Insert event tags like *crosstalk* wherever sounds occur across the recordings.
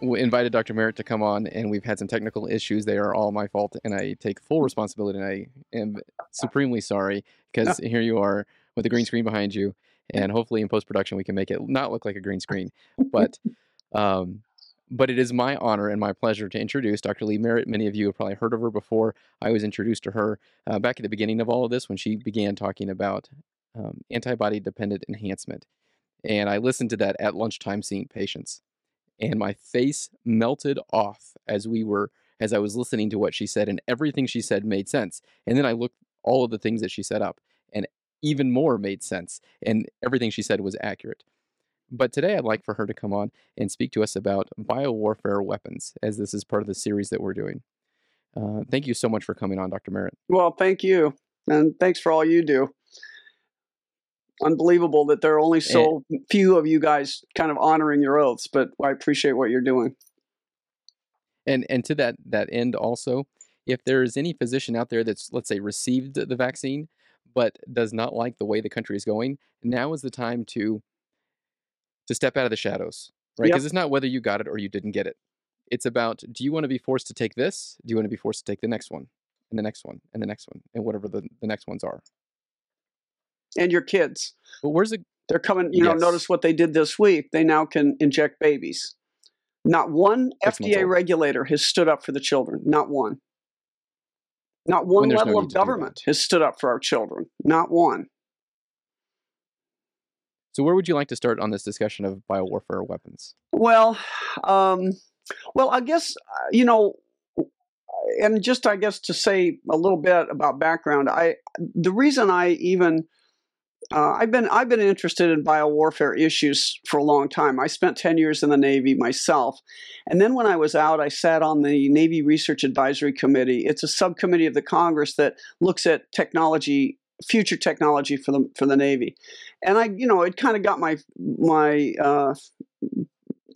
invited Dr. Merritt to come on, and we've had some technical issues. They are all my fault, and I take full responsibility. And I am supremely sorry because here you are with a green screen behind you, and hopefully in post production we can make it not look like a green screen. *laughs* But um, but it is my honor and my pleasure to introduce Dr. Lee Merritt. Many of you have probably heard of her before. I was introduced to her uh, back at the beginning of all of this when she began talking about um, antibody dependent enhancement. And I listened to that at lunchtime seeing patients. And my face melted off as we were, as I was listening to what she said, and everything she said made sense. And then I looked all of the things that she set up, and even more made sense. And everything she said was accurate. But today I'd like for her to come on and speak to us about biowarfare weapons, as this is part of the series that we're doing. Uh, thank you so much for coming on, Dr. Merritt. Well, thank you. And thanks for all you do. Unbelievable that there are only eh so and, few of you guys kind of honoring your oaths, but I appreciate what you're doing. And and to that that end also, if there is any physician out there that's let's say received the vaccine but does not like the way the country is going, now is the time to to step out of the shadows, right? Because yep. it's not whether you got it or you didn't get it. It's about do you want to be forced to take this? Do you want to be forced to take the next one, and the next one, and the next one, and whatever the, the next ones are? And your kids. But where's it? They're coming. You yes. know, notice what they did this week. They now can inject babies. Not one Six FDA regulator has stood up for the children. Not one. Not one level no of government has stood up for our children. Not one. So, where would you like to start on this discussion of biowarfare weapons? Well, um, well, I guess uh, you know, and just I guess to say a little bit about background, I the reason I even uh, I've been I've been interested in biowarfare issues for a long time. I spent ten years in the Navy myself, and then when I was out, I sat on the Navy Research Advisory Committee. It's a subcommittee of the Congress that looks at technology future technology for the for the Navy, and I you know it kind of got my my uh,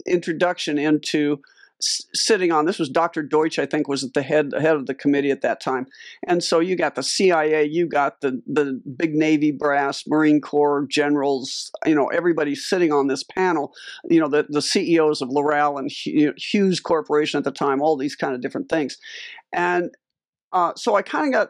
introduction into sitting on this was Dr. Deutsch I think was at the head head of the committee at that time, and so you got the CIA, you got the the big Navy brass, Marine Corps generals, you know everybody sitting on this panel, you know the the CEOs of Loral and Hughes Corporation at the time, all these kind of different things, and uh, so I kind of got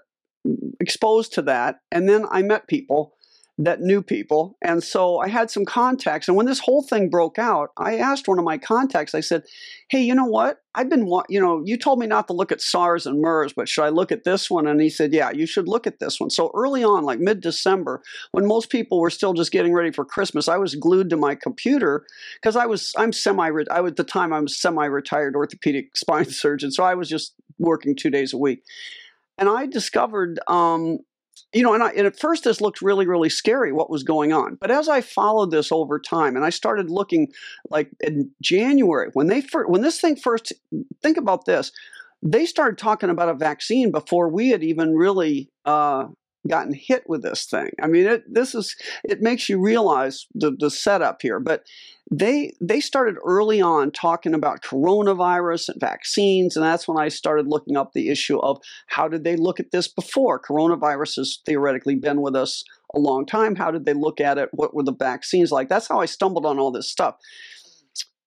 exposed to that. And then I met people that knew people. And so I had some contacts. And when this whole thing broke out, I asked one of my contacts, I said, Hey, you know what? I've been, you know, you told me not to look at SARS and MERS, but should I look at this one? And he said, Yeah, you should look at this one. So early on, like mid December, when most people were still just getting ready for Christmas, I was glued to my computer because I was, I'm semi, I was, at the time, I'm semi retired orthopedic *laughs* spine surgeon. So I was just working two days a week and I discovered, um, you know, and, I, and at first this looked really, really scary what was going on. But as I followed this over time, and I started looking, like in January when they fir- when this thing first, think about this, they started talking about a vaccine before we had even really uh, gotten hit with this thing. I mean, it, this is it makes you realize the the setup here. But they they started early on talking about coronavirus and vaccines, and that's when I started looking up the issue of how did they look at this before coronavirus has theoretically been with us a long time. How did they look at it? What were the vaccines like? That's how I stumbled on all this stuff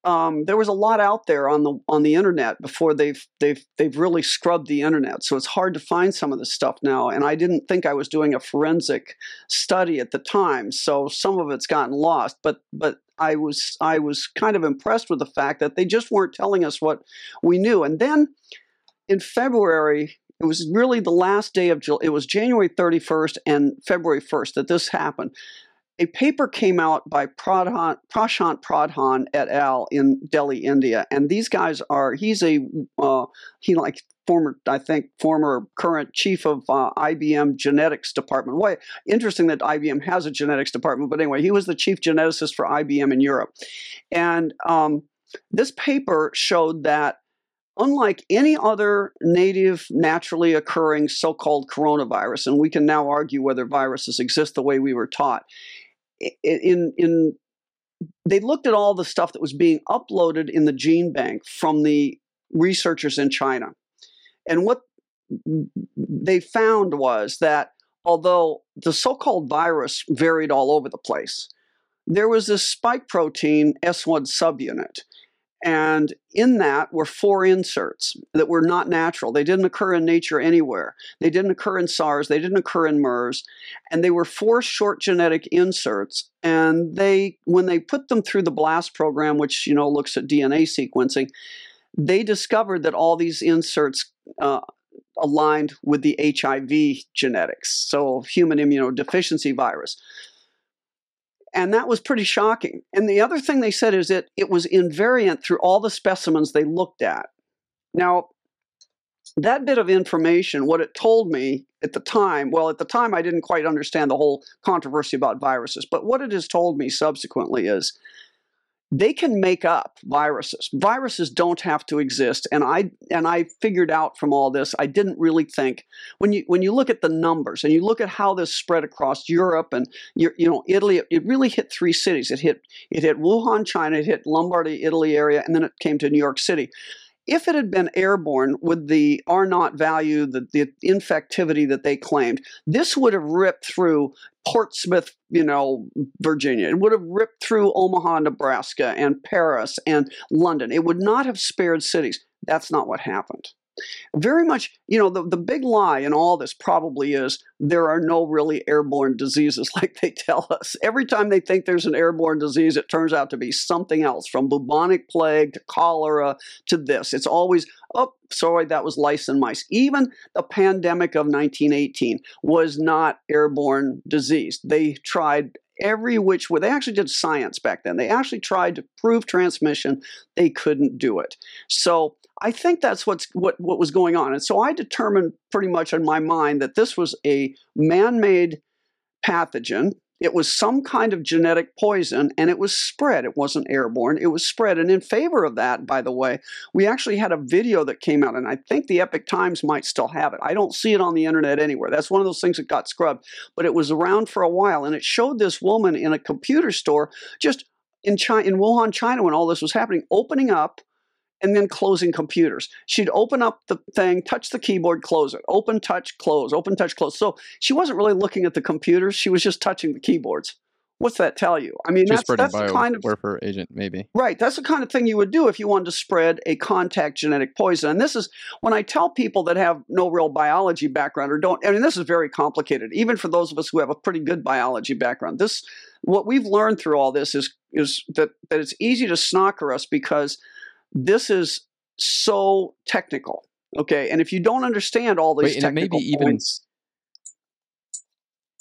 um, there was a lot out there on the on the internet before they've they've they've really scrubbed the internet. So it's hard to find some of this stuff now. And I didn't think I was doing a forensic study at the time, so some of it's gotten lost. But but I was I was kind of impressed with the fact that they just weren't telling us what we knew. And then in February, it was really the last day of July. it was January 31st and February 1st that this happened a paper came out by Prashant Pradhan et al. in Delhi, India, and these guys are. He's a uh, he like former, I think, former current chief of uh, IBM genetics department. Why interesting that IBM has a genetics department, but anyway, he was the chief geneticist for IBM in Europe, and um, this paper showed that unlike any other native, naturally occurring so called coronavirus, and we can now argue whether viruses exist the way we were taught, in, in, they looked at all the stuff that was being uploaded in the gene bank from the researchers in China. And what they found was that although the so called virus varied all over the place, there was this spike protein S1 subunit and in that were four inserts that were not natural. They didn't occur in nature anywhere. They didn't occur in SARS. They didn't occur in MERS. And they were four short genetic inserts. And they, when they put them through the BLAST program, which you know looks at DNA sequencing, they discovered that all these inserts uh, aligned with the HIV genetics, so human immunodeficiency virus. And that was pretty shocking. And the other thing they said is that it was invariant through all the specimens they looked at. Now, that bit of information, what it told me at the time, well, at the time I didn't quite understand the whole controversy about viruses, but what it has told me subsequently is they can make up viruses. Viruses don't have to exist. And I and I figured out from all this, I didn't really think when you when you look at the numbers and you look at how this spread across Europe and you, know Italy, it, it really hit three cities. It hit it hit Wuhan, China, it hit Lombardy, Italy area, and then it came to New York City if it had been airborne with the R naught value, the, the infectivity that they claimed, this would have ripped through Portsmouth, you know, Virginia. It would have ripped through Omaha, Nebraska, and Paris and London. It would not have spared cities. That's not what happened very much, you know, the, the big lie in all this probably is there are no really airborne diseases *laughs* like they tell us. Every time they think there's an airborne disease, it turns out to be something else from bubonic plague to cholera to this. It's always, oh, sorry, that was lice and mice. Even the pandemic of 1918 was not airborne disease. They tried every which way. They actually did science back then. They actually tried to prove transmission. They couldn't do it. So I think that's what's what what was going on. And so I determined pretty much in my mind that this was a man-made pathogen. It was some kind of genetic poison and it was spread. It wasn't airborne, it was spread. And in favor of that, by the way, we actually had a video that came out, and I think the Epic Times might still have it. I don't see it on the internet anywhere. That's one of those things that got scrubbed, but it was around for a while, and it showed this woman in a computer store just in China, in Wuhan, China, when all this was happening, opening up and then closing computers. She'd open up the thing, touch the keyboard, close it. Open, touch, close. Open, touch, close. So she wasn't really looking at the computers. She was just touching the keyboards. What's that tell you? I mean, She's that's, that's the kind of warfare agent, maybe. Right. That's the kind of thing you would do if you wanted to spread a contact genetic poison. And this is when I tell people that have no real biology background or don't, I mean, this is very complicated, even for those of us who have a pretty good biology background. This, what we've learned through all this is, is that, that it's easy to snocker us because this is so technical. Okay, and if you don't understand all these Wait, and it may technical be even points,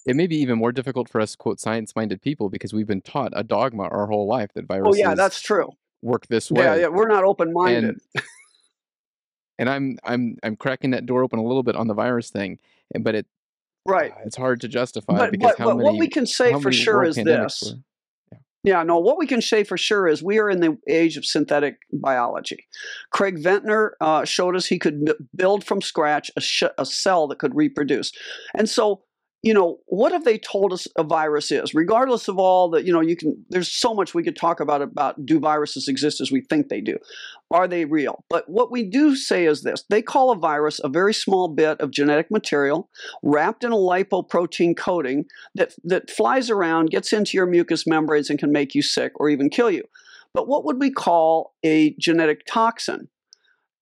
it may be even more difficult for us quote science-minded people because we've been taught a dogma our whole life that viruses. oh yeah, that's true. work this way. Yeah, yeah, we're not open minded. And and I'm I'm I'm cracking that door open a little bit on the virus thing, but it Right. Ah, it's hard to justify But, because but, how but many what we can say for sure is this. were- Yeah, no, what we can say for sure is we are in the age of synthetic biology. Craig Ventner uh, showed us he could build from scratch a, sh- a cell that could reproduce. And so, you know, what have they told us a virus is? Regardless of all that, you know, you can, there's so much we could talk about about do viruses exist as we think they do? Are they real? But what we do say is this they call a virus a very small bit of genetic material wrapped in a lipoprotein coating that, that flies around, gets into your mucous membranes, and can make you sick or even kill you. But what would we call a genetic toxin?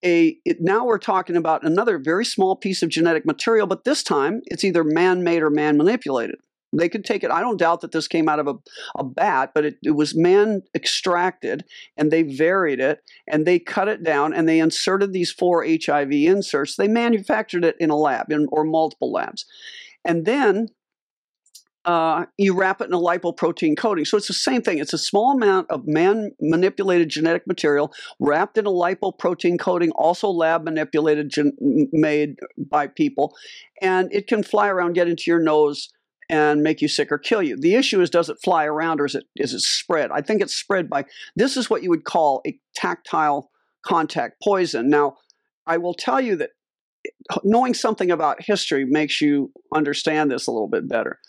A, it, now we're talking about another very small piece of genetic material, but this time it's either man made or man manipulated. They could take it. I don't doubt that this came out of a, a bat, but it, it was man extracted and they varied it and they cut it down and they inserted these four HIV inserts. They manufactured it in a lab in, or multiple labs. And then uh, you wrap it in a lipoprotein coating. So it's the same thing. It's a small amount of man manipulated genetic material wrapped in a lipoprotein coating, also lab manipulated, gen- made by people. And it can fly around, get into your nose, and make you sick or kill you. The issue is does it fly around or is it is it spread? I think it's spread by this is what you would call a tactile contact poison. Now, I will tell you that knowing something about history makes you understand this a little bit better.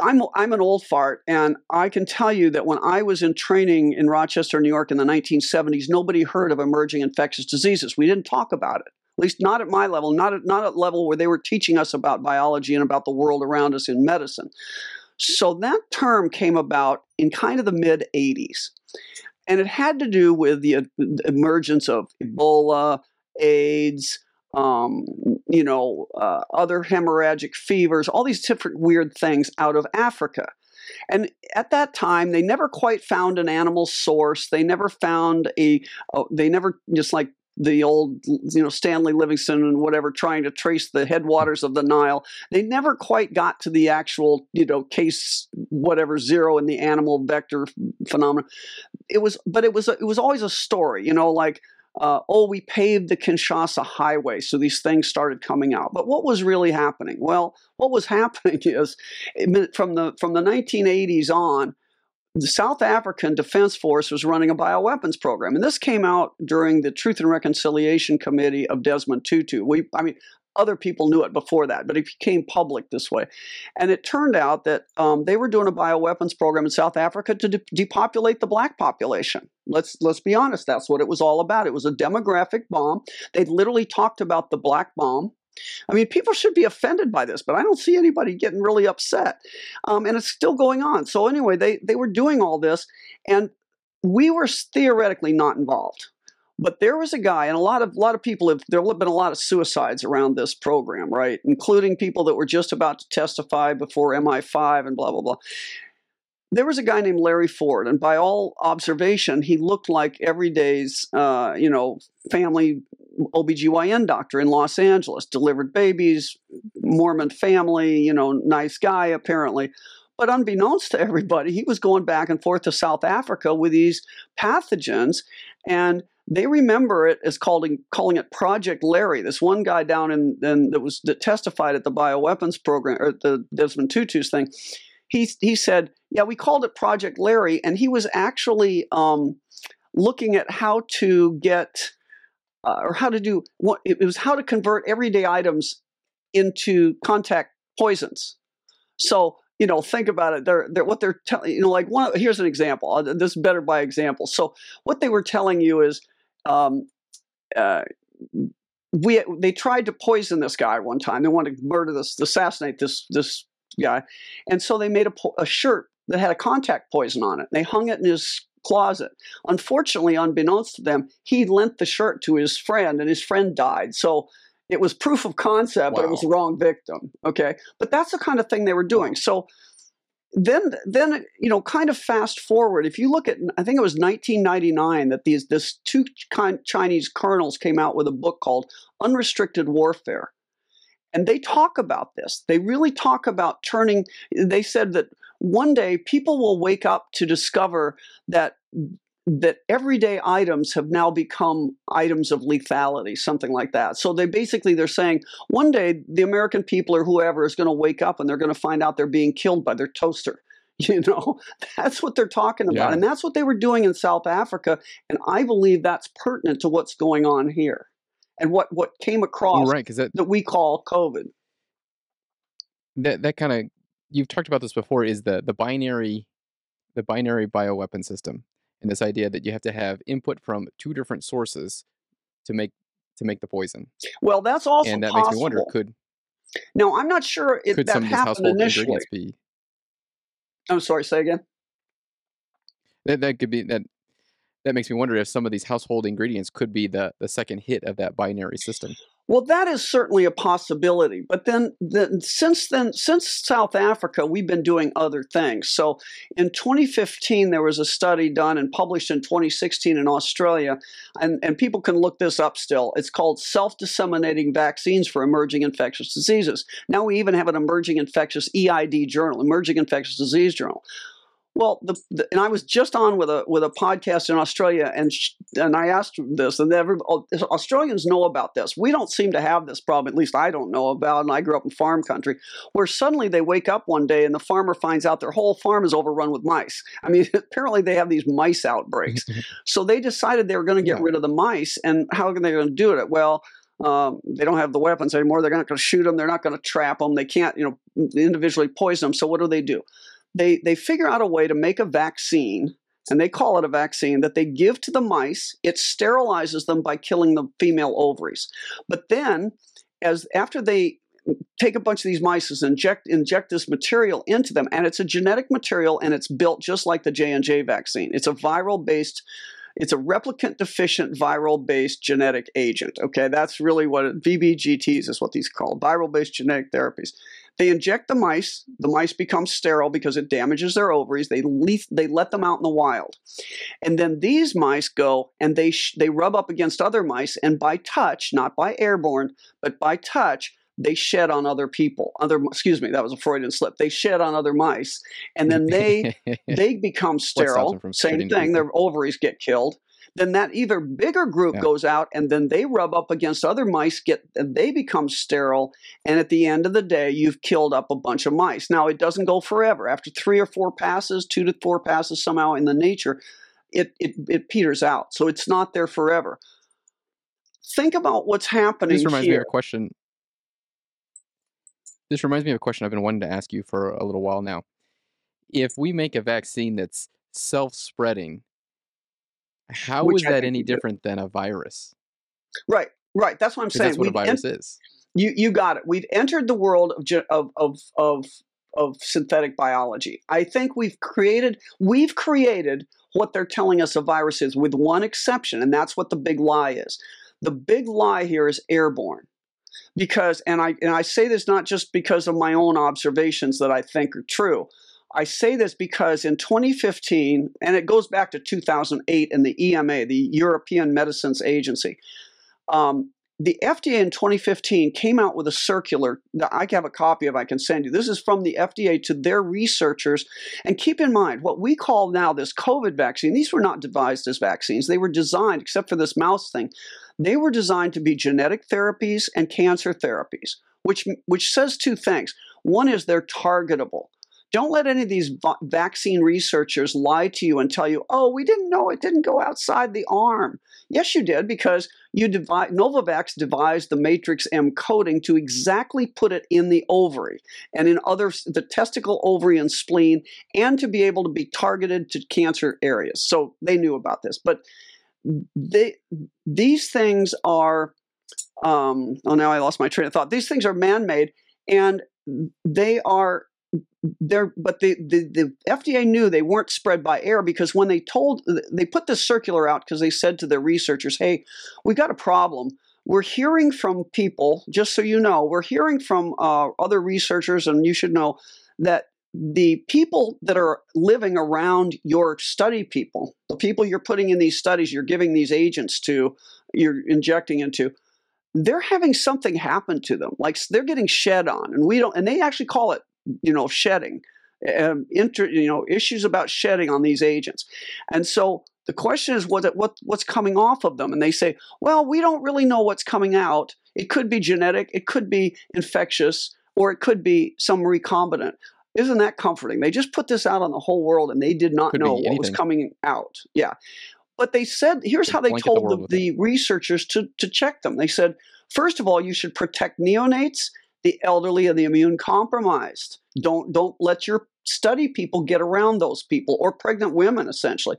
I'm I'm an old fart, and I can tell you that when I was in training in Rochester, New York, in the 1970s, nobody heard of emerging infectious diseases. We didn't talk about it, at least not at my level, not at not at level where they were teaching us about biology and about the world around us in medicine. So that term came about in kind of the mid 80s, and it had to do with the, uh, the emergence of Ebola, AIDS, um, you know, uh, other hemorrhagic fevers, all these different weird things out of Africa. And at that time, they never quite found an animal source. They never found a, uh, they never just like the old, you know, Stanley Livingston and whatever, trying to trace the headwaters of the Nile. They never quite got to the actual, you know, case whatever zero in the animal vector phenomenon. It was, but it was, a, it was always a story, you know, like uh, oh, we paved the Kinshasa highway, so these things started coming out. But what was really happening? Well, what was *laughs* happening is from the from the 1980s on, the South African Defense Force was running a bioweapons program, and this came out during the Truth and Reconciliation Committee of Desmond Tutu. We, I mean, other people knew it before that, but it became public this way. And it turned out that um, they were doing a bioweapons program in South Africa to de- depopulate the black population. Let's let's be honest, that's what it was all about. It was a demographic bomb. They literally talked about the black bomb. I mean, people should be offended by this, but I don't see anybody getting really upset. Um, and it's still going on. So anyway, they they were doing all this, and we were theoretically not involved. But there was a guy, and a lot of a lot of people have there have been a lot of suicides around this program, right? Including people that were just about to testify before MI5 and blah blah blah. There was a guy named Larry Ford, and by all observation, he looked like everyday's, uh, you know, family OBGYN doctor in Los Angeles, delivered babies, Mormon family, you know, nice guy apparently. But unbeknownst to everybody, he was going back and forth to South Africa with these pathogens. And they remember it as calling calling it Project Larry. This one guy down in, in that was that testified at the bioweapons program or the Desmond Tutu's thing. He he said, "Yeah, we called it Project Larry," and he was actually um, looking at how to get uh, or how to do what it was how to convert everyday items into contact poisons. So you know, think about it. They're, they're what they're telling you know, like one. Here's an example. This is better by example. So what they were telling you is um, uh, we they tried to poison this guy one time. They wanted to murder this, assassinate this this guy, and so they made a, a shirt that had a contact poison on it. They hung it in his closet. Unfortunately, unbeknownst to them, he lent the shirt to his friend, and his friend died. So it was proof of concept, wow. but it was the wrong victim. Okay, but that's the kind of thing they were doing. So then then you know kind of fast forward if you look at i think it was 1999 that these this two chinese colonels came out with a book called unrestricted warfare. And they talk about this. They really talk about turning they said that one day people will wake up to discover that that everyday items have now become items of lethality something like that. So they basically they're saying one day the american people or whoever is going to wake up and they're going to find out they're being killed by their toaster *laughs* you know? That's what they're talking about yeah. and that's what they were doing in south africa and i believe that's pertinent to what's going on here and what what came across right because that, that we call covid. That that kind of you've talked about this before is the the binary the binary bioweapon system and this idea that you have to have input from two different sources to make to make the poison. Well, that's also and that possible. makes me wonder could No, I'm not sure if could that some of these household initially. ingredients be I'm sorry, say again. That that could be that that makes me wonder if some of these household ingredients could be the the second hit of that binary system. Well, that is certainly a possibility. But then, since then, since South Africa, we've been doing other things. So in 2015, there was a study done and published in 2016 in Australia, and, and people can look this up still. It's called Self Disseminating Vaccines for Emerging Infectious Diseases. Now we even have an emerging infectious EID journal, Emerging Infectious Disease Journal. Well, the, the, and I was just on with a with a podcast in Australia, and sh- and I asked this, and every, Australians know about this. We don't seem to have this problem, at least I don't know about. And I grew up in farm country, where suddenly they wake up one day and the farmer finds out their whole farm is overrun with mice. I mean, *laughs* apparently they have these mice outbreaks, *laughs* so they decided they were going to get yeah. rid of the mice. And how are they going to do it? Well. Um, they don't have the weapons anymore. They're not going to shoot them. They're not going to trap them. They can't, you know, individually poison them. So what do they do? They they figure out a way to make a vaccine and they call it a vaccine that they give to the mice. It sterilizes them by killing the female ovaries. But then as after they take a bunch of these mice and inject inject this material into them and it's a genetic material and it's built just like the J&J vaccine. It's a viral based it's a replicant deficient viral based genetic agent okay? That's really what it, VBGTs is what these are called viral based genetic therapies they inject the mice. The mice become sterile because it damages their ovaries. They leave, they let them out in the wild, and then these mice go and they sh- they rub up against other mice, and by touch, not by airborne, but by touch, they shed on other people. Other excuse me, that was a Freudian slip. They shed on other mice, and then they *laughs* they become sterile. Same thing. Their ovaries get killed, then that even bigger group yeah. goes out and then they rub up against other mice, get and they become sterile. And at the end of the day, you've killed up a bunch of mice. Now it doesn't go forever. After three or four passes, two to four passes somehow in the nature, it, it, it peters out. So it's not there forever. Think about what's happening. This reminds here. me of a question. This reminds me of a question I've been wanting to ask you for a little while now. If we make a vaccine that's self how is that any different than a virus? Right, right. That's what I'm saying. That's what We've a virus en- is. You you got it. We've entered the world of of of of of synthetic biology. I think we've created we've created what they're telling us a virus is, with one exception, and that's what the big lie is. The big lie here is airborne. Because and I and I say this not just because of my own observations that I think are true. I say this because in 2015, and it goes back to 2008 in the EMA, the European Medicines Agency, um, the FDA in 2015 came out with a circular that I have a copy of, I can send you. This is from the FDA to their researchers. And keep in mind, what we call now this COVID vaccine, these were not devised as vaccines. They were designed, except for this mouse thing, they were designed to be genetic therapies and cancer therapies, which, which says two things. One is they're targetable. Don't let any of these vaccine researchers lie to you and tell you, oh, we didn't know it didn't go outside the arm. Yes, you did, because you devi- Novavax devised the matrix M coating to exactly put it in the ovary and in other, the testicle, ovary, and spleen, and to be able to be targeted to cancer areas. So they knew about this. But they, these things are, um, oh, now I lost my train of thought. These things are man made and they are there but the, the, the fda knew they weren't spread by air because when they told they put this circular out because they said to their researchers hey we got a problem. We're hearing from people just so you know we're hearing from uh, other researchers and you should know that the people that are living around your study people the people you're putting in these studies you're giving these agents to you're injecting into they're having something happen to them. Like they're getting shed on and we don't and they actually call it you know, shedding, um, inter, you know, issues about shedding on these agents. And so the question is what, what what's coming off of them, and they say, well, we don't really know what's coming out. It could be genetic, it could be infectious, or it could be some recombinant. Isn't that comforting? They just put this out on the whole world, and they did not could know what was coming out. Yeah, but they said here's how they told the, the researchers to to check them. They said, first of all, you should protect neonates the elderly and the immune compromised. Don't don't let your study people get around those people or pregnant women essentially.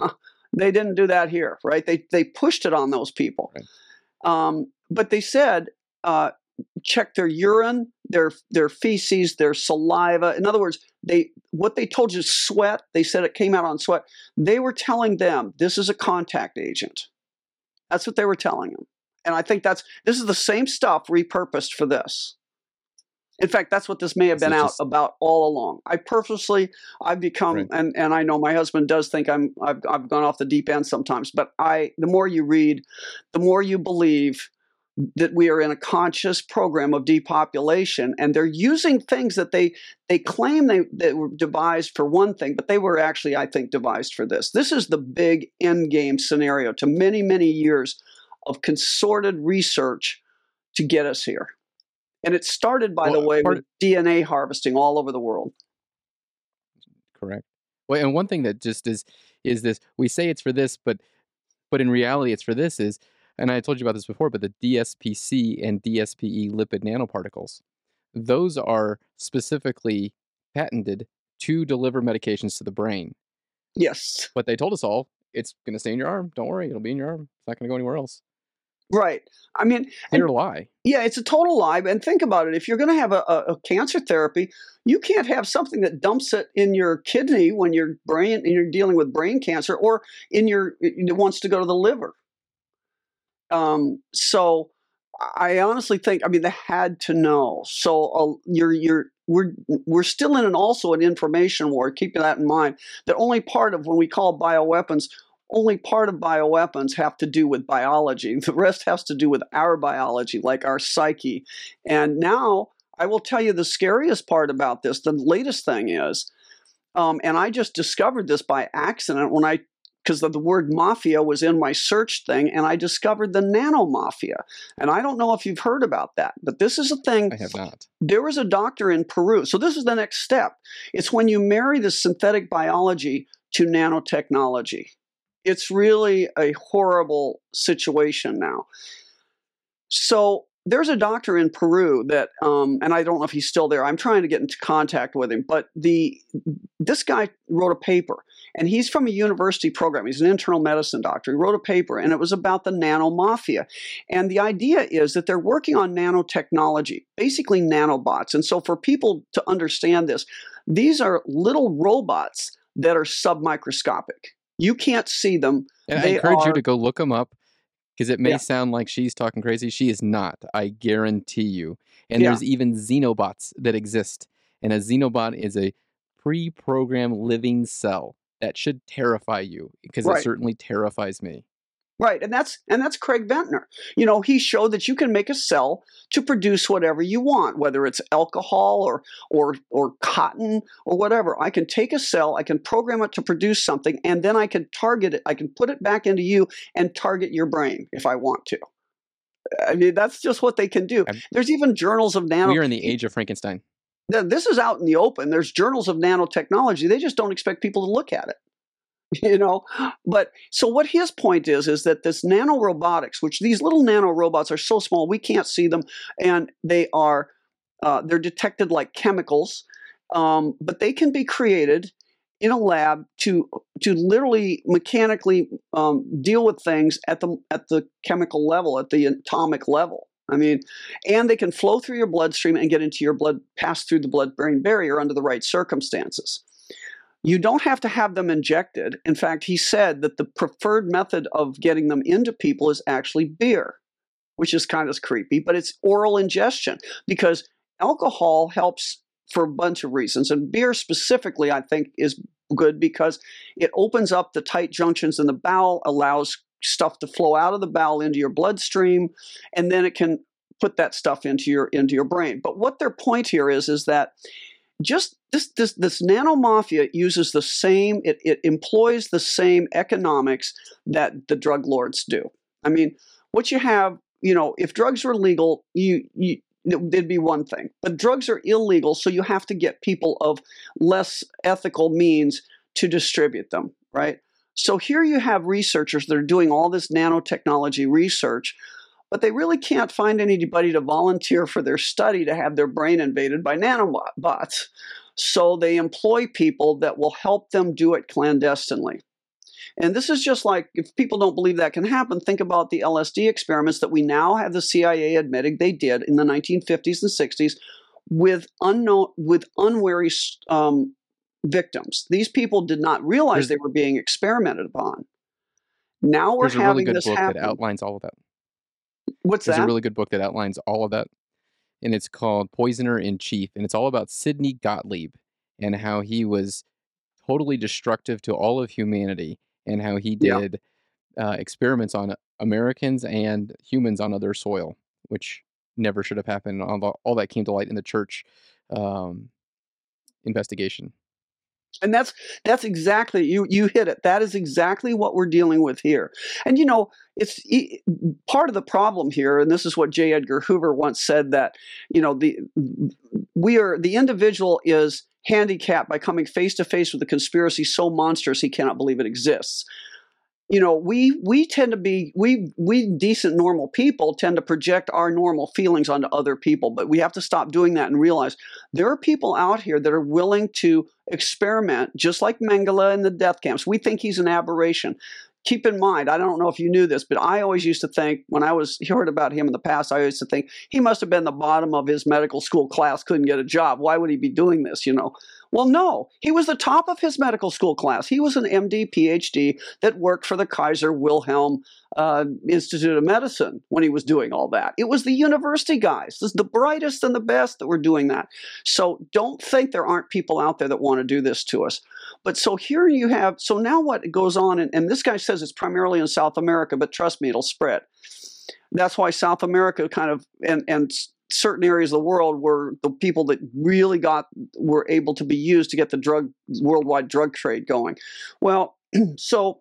*laughs* they didn't do that here, right? They they pushed it on those people. Right. Um, but they said uh, check their urine, their their feces, their saliva. In other words, they what they told you sweat. They said it came out on sweat. They were telling them this is a contact agent. That's what they were telling them. And I think that's this is the same stuff repurposed for this. In fact, that's what this may have been out about all along. I purposely, I've become, right. and, and I know my husband does think I'm, I've, I've gone off the deep end sometimes, but I, the more you read, the more you believe that we are in a conscious program of depopulation and they're using things that they they claim they, they were devised for one thing but they were actually i think devised for this this is the big end game scenario to many many years of consorted research to get us here and it started by Well, the way with dna harvesting all over the world Correct. Well, and one thing that just is is this: we say it's for this, but but in reality, it's for this. Is and I told you about this before, but the DSPC and DSPE lipid nanoparticles, those are specifically patented to deliver medications to the brain. yes But they told us all it's going to stay in your arm. Don't worry, it'll be in your arm. It's not going to go anywhere else. Right i mean Clear lie. Yeah, it's a total lie. And think about it. If you're going to have a, a, a cancer therapy, you can't have something that dumps it in your kidney when your brain and you're dealing with brain cancer, or in your it wants to go to the liver. Um, so I honestly think, I mean, they had to know. So uh, you're you're we're we're still in an also an information war. Keep that in mind. That only part of when we call bioweapons only part of bioweapons have to do with biology. The rest has to do with our biology, like our psyche. And now I will tell you the scariest part about this. The latest thing is, um, and I just discovered this by accident when I, because the word mafia was in my search thing, and I discovered the nano mafia. And I don't know if you've heard about that, but this is a thing I have not. there was a doctor in Peru. So this is the next step. It's when you marry the synthetic biology to nanotechnology. It's really a horrible situation now. So there's a doctor in Peru that, um, and I don't know if he's still there. I'm trying to get into contact with him, but the this guy wrote a paper, and he's from a university program. He's an internal medicine doctor. He wrote a paper, and it was about the nano mafia. And the idea is that they're working on nanotechnology, basically nanobots. And so, for people to understand this, these are little robots that are submicroscopic. You can't see them. And I encourage you to go look them up because it may Yeah. sound like she's talking crazy. She is not. I guarantee you. And Yeah. there's even xenobots that exist. And a xenobot is a pre-programmed living cell that should terrify you because Right. it certainly terrifies me. Right, and that's and that's Craig Ventnor. You know, he showed that you can make a cell to produce whatever you want, whether it's alcohol or or or cotton or whatever. I can take a cell, I can program it to produce something, and then I can target it. I can put it back into you and target your brain if I want to. I mean, that's just what they can do. There's even journals of nano. we are in the age of Frankenstein. this is out in the open. There's journals of nanotechnology. They just don't expect people to look at it. *laughs* You know, but so what his point is is that this nanorobotics, which these little nano robots are so small we can't see them, and they are uh, they're detected like chemicals, um, but they can be created in a lab to to literally mechanically um, deal with things at the at the chemical level, at the atomic level. I mean, and they can flow through your bloodstream and get into your blood, pass through the blood-brain barrier under the right circumstances. You don't have to have them injected. In fact, he said that the preferred method of getting them into people is actually beer, which is kind of creepy, but it's oral ingestion because alcohol helps for a bunch of reasons. And beer specifically, I think, is good because it opens up the tight junctions in the bowel, allows stuff to flow out of the bowel into your bloodstream, and then it can put that stuff into your into your brain. But what their point here is is that just this this this nano mafia uses the same it, it employs the same economics that the drug lords do. I mean, what you have, you know, if drugs were legal, you you it'd be one thing. But drugs are illegal, so you have to get people of less ethical means to distribute them, right? So here you have researchers that are doing all this nanotechnology research, but they really can't find anybody to volunteer for their study to have their brain invaded by nanobots. So they employ people that will help them do it clandestinely. And this is just like if people don't believe that can happen, think about the LSD experiments that we now have the CIA admitting they did in the 1950s and 60s with unknown with unwary um, victims. These people did not realize There's- they were being experimented upon. Now we're There's a really having good this book happen. that outlines all of that. What's There's that? a really good book that outlines all of that, and it's called Poisoner in Chief, and it's all about Sidney Gottlieb and how he was totally destructive to all of humanity, and how he Yeah. did uh, experiments on Americans and humans on other soil. which never should have happened. All, all that came to light in the church um, investigation. And that's that's exactly you you hit it. That is exactly what we're dealing with here. And you know, it's part of the problem here and this is what J Edgar Hoover once said that, you know, the we are the individual is handicapped by coming face to face with a conspiracy so monstrous he cannot believe it exists you know we we tend to be we we decent normal people tend to project our normal feelings onto other people but we have to stop doing that and realize there are people out here that are willing to experiment just like mengele in the death camps we think he's an aberration keep in mind, I don't know if you knew this, but I always used to think when I was heard about him in the past, I used to think he must have been the bottom of his medical school class, couldn't get a job. Why would he be doing this? You know. Well, no, he was the top of his medical school class. He was an MD, PhD that worked for the Kaiser Wilhelm uh, Institute of Medicine when he was doing all that. It was the university guys, the brightest and the best that were doing that. So don't think there aren't people out there that want to do this to us. But so here you have, so now what goes on, and, and this guy says it's primarily in South America, but trust me, it'll spread. That's why South America kind of, and, and certain areas of the world were the people that really got, were able to be used to get the drug, worldwide drug trade going. Well, *clears throat* so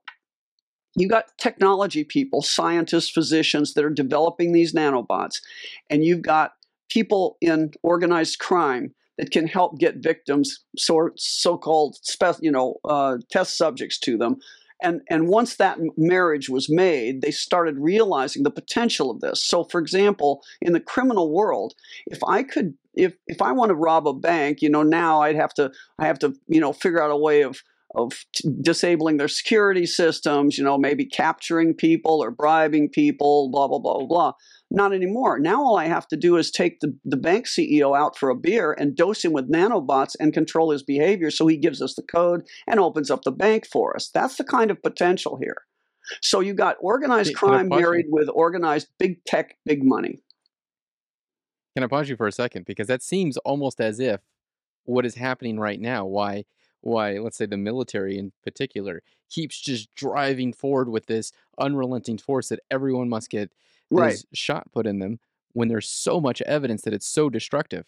you got technology people, scientists, physicians that are developing these nanobots, and you've got people in organized crime that can help get victims, so, so-called, you know, uh, test subjects to them. And, and once that marriage was made, they started realizing the potential of this. So, for example, in the criminal world, if I could, if if I want to rob a bank, you know, now I'd have to, I have to, you know, figure out a way of of t- disabling their security systems, you know, maybe capturing people or bribing people, blah, blah, blah, blah. Not anymore. Now all I have to do is take the, the bank CEO out for a beer and dose him with nanobots and control his behavior so he gives us the code and opens up the bank for us. That's the kind of potential here. So you got organized crime married with organized big tech, big money. Can I pause you for a second? Because that seems almost as if what is happening right now, why why, let's say, the military in particular keeps just driving forward with this unrelenting force that everyone must get right. shot put in them when there's so much evidence that it's so destructive.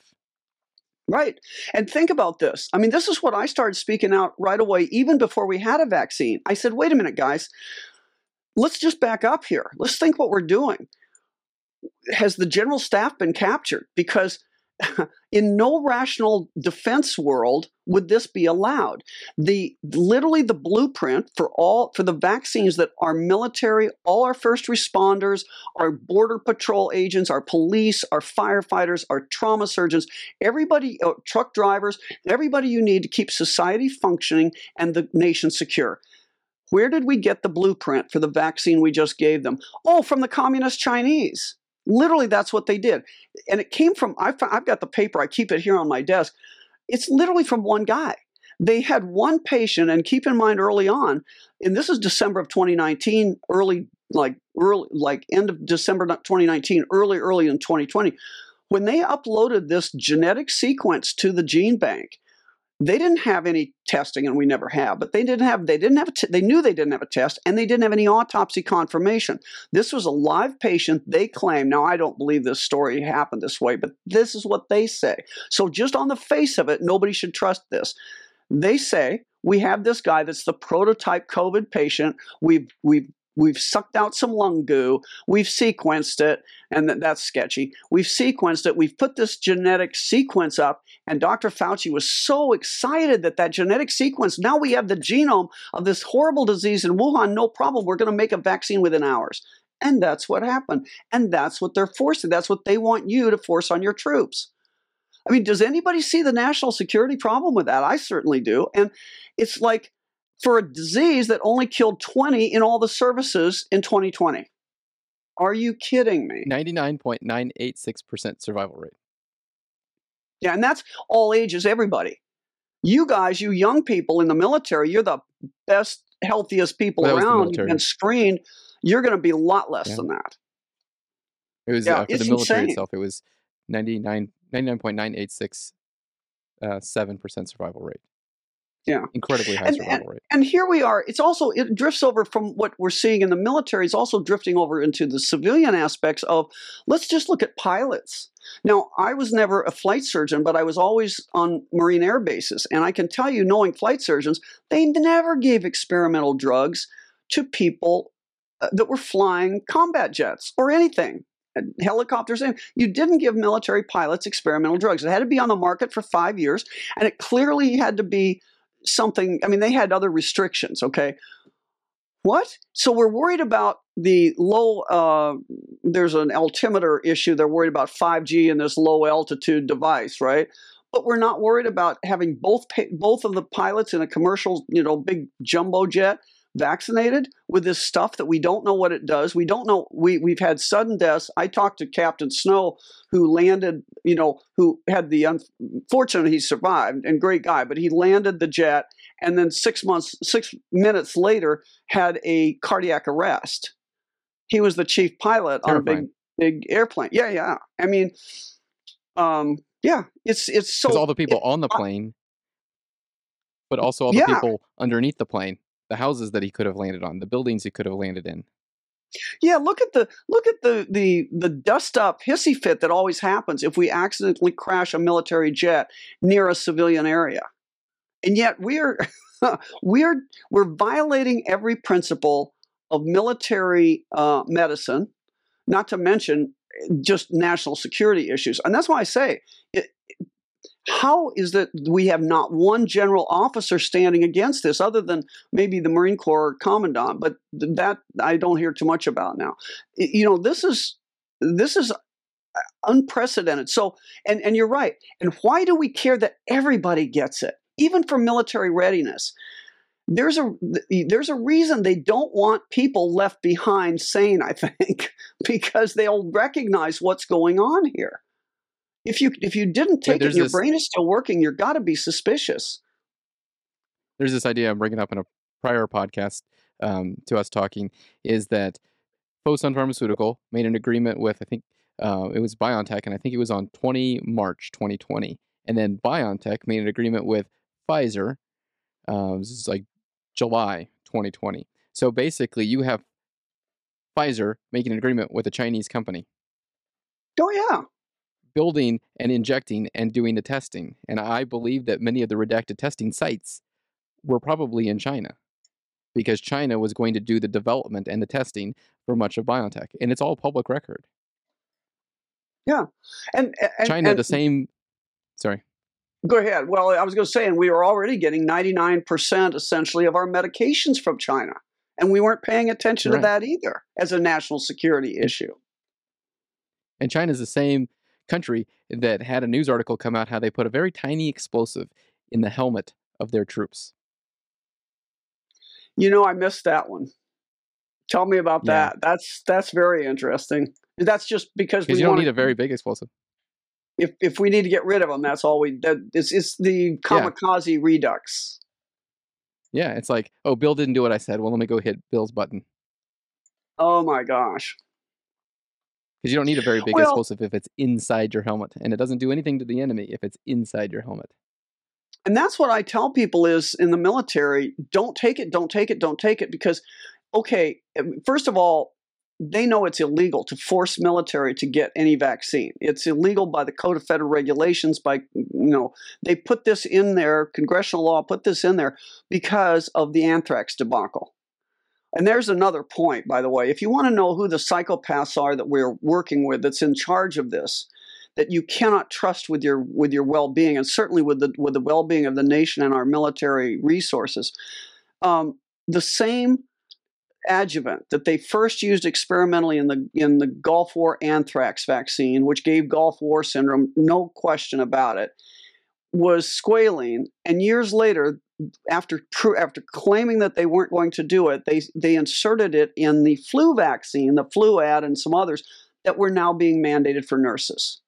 Right. And think about this. I mean, this is what I started speaking out right away, even before we had a vaccine. I said, wait a minute, guys, let's just back up here. Let's think what we're doing. Has the general staff been captured? Because *laughs* in no rational defense world would this be allowed the literally the blueprint for all for the vaccines that our military all our first responders our border patrol agents our police our firefighters our trauma surgeons everybody uh, truck drivers everybody you need to keep society functioning and the nation secure where did we get the blueprint for the vaccine we just gave them oh from the communist chinese Literally, that's what they did. And it came from, I've, I've got the paper, I keep it here on my desk. It's literally from one guy. They had one patient, and keep in mind early on, and this is December of 2019, early, like early, like end of December 2019, early, early in 2020, when they uploaded this genetic sequence to the gene bank, they didn't have any testing and we never have but they didn't have they didn't have they knew they didn't have a test and they didn't have any autopsy confirmation. This was a live patient they claim now i don't believe this story happened this way but this is what they say. So just on the face of it nobody should trust this. They say we have this guy that's the prototype covid patient we've we've We've sucked out some lung goo. We've sequenced it, and that's sketchy. We've sequenced it. We've put this genetic sequence up, and Dr. Fauci was so excited that that genetic sequence, now we have the genome of this horrible disease in Wuhan, no problem. We're going to make a vaccine within hours. And that's what happened. And that's what they're forcing. That's what they want you to force on your troops. I mean, does anybody see the national security problem with that? I certainly do. And it's like, for a disease that only killed 20 in all the services in 2020. Are you kidding me? 99.986% survival rate. Yeah, and that's all ages, everybody. You guys, you young people in the military, you're the best, healthiest people Well, around. Been screened. You're going to be a lot less Yeah. than that. It was Yeah, uh, for the military insane. itself. It was 99 99.986 uh, seven percent survival rate. Yeah. Incredibly high And- survival rate. and here we are. It's also it drifts over from what we're seeing in the military is also drifting over into the civilian aspects of let's just look at pilots. Now i was never a flight surgeon but i was always on marine air bases. And i can tell you knowing flight surgeons they never gave experimental drugs to people uh, that were flying combat jets or anything. Uh, helicopters and you didn't give military pilots experimental drugs. It had to be on the market for five years and it clearly had to be something i mean they had other restrictions okay? What? So we're worried about the low uh, there's an altimeter issue they're worried about 5g in this low altitude device right? But we're not worried about having both both of the pilots in a commercial you know big jumbo jet vaccinated with this stuff that we don't know what it does. We don't know we, we've had sudden deaths. I talked to captain snow who landed you know who had the unfortunate he survived and great guy but he landed the jet and then six months six minutes later had a cardiac arrest. He was the chief pilot on a big big airplane. Yeah yeah. I mean um yeah it's it's so all the people on the plane, but also all the Yeah. people underneath the plane, the houses that he could have landed on, the buildings he could have landed in. Yeah, look at the look at the the the dust up hissy fit that always happens if we accidentally crash a military jet near a civilian area. And yet we're *laughs* we're we're violating every principle of military uh, medicine, not to mention eh, just national security issues. And that's why I say how is that we have not one general officer standing against this other than maybe the Marine Corps commandant, but that I don't hear too much about now. You know, this is this is uh, unprecedented. So, and and you're right. And why do we care that everybody gets it, even for military readiness? There's a there's a reason they don't want people left behind sane. I think *laughs* because they'll recognize what's going on here. If you if you didn't take it, and your this- brain is still working. You're got to be suspicious. There's this idea I'm bringing up in a prior podcast um, to us talking is that Fosun Pharmaceutical made an agreement with, I think uh, it was BioNTech, and I think it was on 20 March 2020. And then BioNTech made an agreement with Pfizer. Uh, this is like July 2020. So basically, you have Pfizer making an agreement with a Chinese company, Oh yeah, building and injecting and doing the testing. And I believe that many of the redacted testing sites were probably in China because China was going to do the development and the testing for much of biotech. And it's all public record. Yeah. And, and China, and- the same. Sorry. Go ahead. Well, I was going to say, and we were already getting 99% essentially of our medications from China. And we weren't paying attention Right. to that either as a national security issue. And China's the same country that had a news article come out how they put a very tiny explosive in the helmet of their troops. You know, I missed that one. Tell me about Yeah. that. That's that's very interesting. That's just because we you don't want need a very big explosive. if if we need to get rid of them, that's all we. That it's it's the kamikaze redux. Yeah, it's like, oh, Bill didn't do what I said. Well, let me go hit Bill's button. Oh my gosh. Because you don't need a very big Well- explosive if it's inside your helmet. And it doesn't do anything to the enemy if it's inside your helmet. and that's what I tell people is in the military, don't take it, don't take it, don't take it because okay, um, first of all, they know it's illegal to force military to get any vaccine. It's illegal by the Code of Federal Regulations by you know, they put this in there, congressional law put this in there because of the anthrax debacle. And there's another point, by the way. If you want to know who the psychopaths are that we're working with that's in charge of this, that you cannot trust with your with your well-being and certainly with the with the well-being of the nation and our military resources um, the same adjuvant that they first used experimentally in the in the Gulf War anthrax vaccine which gave Gulf War syndrome no question about it was squalene and years later after after claiming that they weren't going to do it they they inserted it in the flu vaccine the flu ad, and some others that were now being mandated for nurses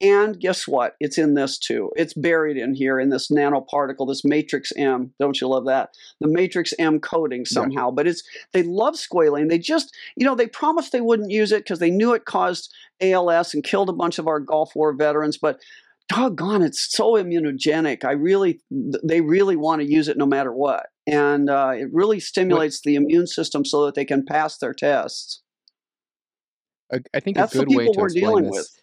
and guess what? It's in this too. It's buried in here in this nanoparticle, this matrix M. Don't you love that? The matrix M coating somehow. But it's they love squalene. They just, you know, they promised they wouldn't use it because they knew it caused ALS and killed a bunch of our Gulf War veterans. But doggone, it's so immunogenic. I really, they really want to use it no matter what. And uh, it really stimulates the immune system so that they can pass their tests. I, I think That's a the good way to explain this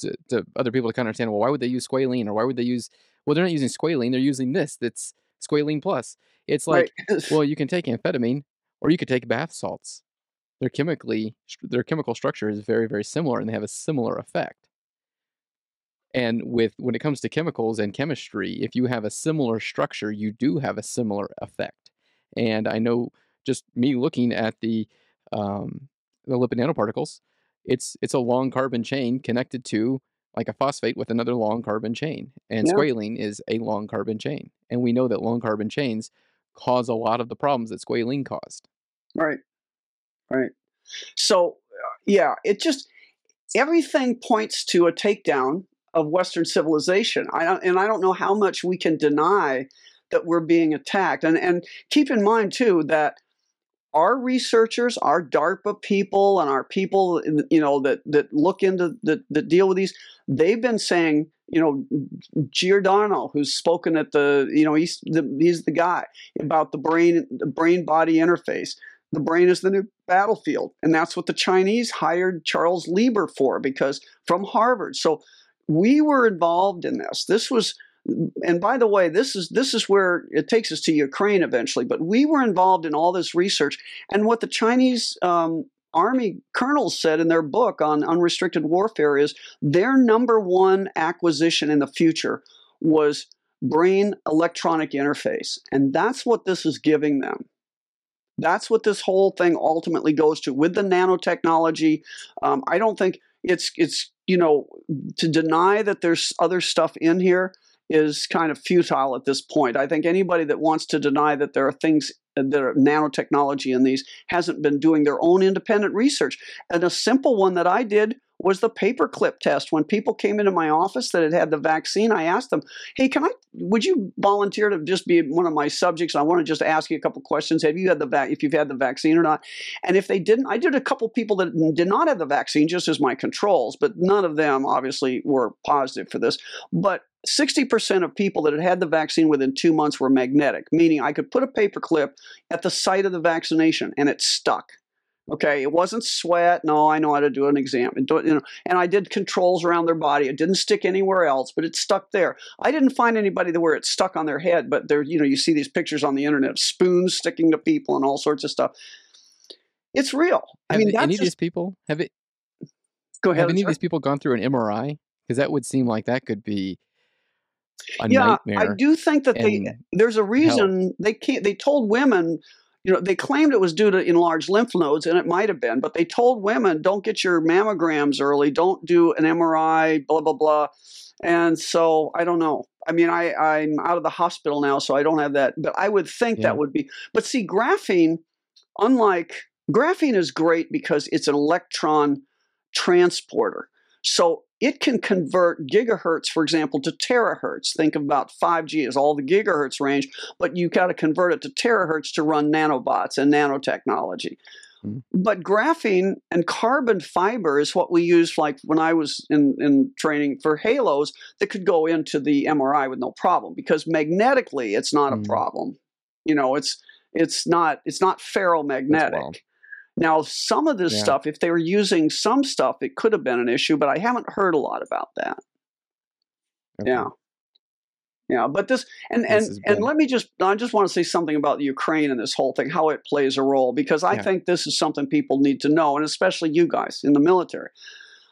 to, to other people to kind of understand, well, why would they use squalene or why would they use, well, they're not using squalene, they're using this that's squalene plus. It's like, right. *laughs* well, you can take amphetamine or you could take bath salts. They're chemically, their chemical structure is very, very similar and they have a similar effect. And with when it comes to chemicals and chemistry, if you have a similar structure, you do have a similar effect. And I know just me looking at the um, the lipid nanoparticles, it's it's a long carbon chain connected to like a phosphate with another long carbon chain. And Yeah. squalene is a long carbon chain. And we know that long carbon chains cause a lot of the problems that squalene caused. Right. Right. So, uh, yeah, it just everything points to a takedown of Western civilization. I and I don't know how much we can deny that we're being attacked. And and keep in mind too that our researchers, our DARPA people, and our people, you know, that that look into that that deal with these, they've been saying, you know, Giordano, who's spoken at the, you know, he's the he's the guy about the brain the brain body interface. The brain is the new battlefield, and that's what the Chinese hired Charles Lieber for, because from Harvard. So we were involved in this. This was and by the way, this is this is where it takes us to Ukraine eventually. But we were involved in all this research, and what the Chinese um, army colonels said in their book on unrestricted warfare is their number one acquisition in the future was brain electronic interface, and that's what this is giving them. That's what this whole thing ultimately goes to with the nanotechnology. Um, I don't think it's it's you know to deny that there's other stuff in here is kind of futile at this point. I think anybody that wants to deny that there are things uh, that are nanotechnology in these hasn't been doing their own independent research. And a simple one that I did was the paperclip test. When people came into my office that had had the vaccine, I asked them, "Hey, can I? Would you volunteer to just be one of my subjects? I want to just ask you a couple questions. Have you had the vac? If you've had the vaccine or not?" And if they didn't, I did a couple people that did not have the vaccine just as my controls, but none of them obviously were positive for this. But 60% of people that had had the vaccine within two months were magnetic, meaning I could put a paperclip at the site of the vaccination and it stuck. Okay, it wasn't sweat. No, I know how to do an exam. And, you know, and I did controls around their body. It didn't stick anywhere else, but it stuck there. I didn't find anybody where it stuck on their head, but there, you know, you see these pictures on the internet of spoons sticking to people and all sorts of stuff. It's real. I Have mean, any of these people have it? go ahead. Have any of these people gone through an MRI? Because that would seem like that could be a yeah, I do think that they there's a hell. reason they can't. They told women, you know, they claimed it was due to enlarged lymph nodes, and it might have been, but they told women don't get your mammograms early, don't do an MRI, blah blah blah. And so I don't know. I mean, I I'm out of the hospital now, so I don't have that. But I would think Yeah. that would be. But see, graphene, unlike graphene, is great because it's an electron transporter. So it can convert gigahertz, for example, to terahertz. Think about 5G as all the gigahertz range, but you've got to convert it to terahertz to run nanobots and nanotechnology. Mhm. But graphene and carbon fiber is what we use, like when I was in, in training for halos, that could go into the MRI with no problem because magnetically it's not Mm. a problem. You know, it's it's not it's not ferromagnetic. Now, some of this Yeah. stuff, if they were using some stuff, it could have been an issue, but I haven't heard a lot about that. Okay. Yeah. Yeah, but this and this and and let me just I just want to say something about the Ukraine and this whole thing, how it plays a role, because I Yeah. think this is something people need to know, and especially you guys in the military.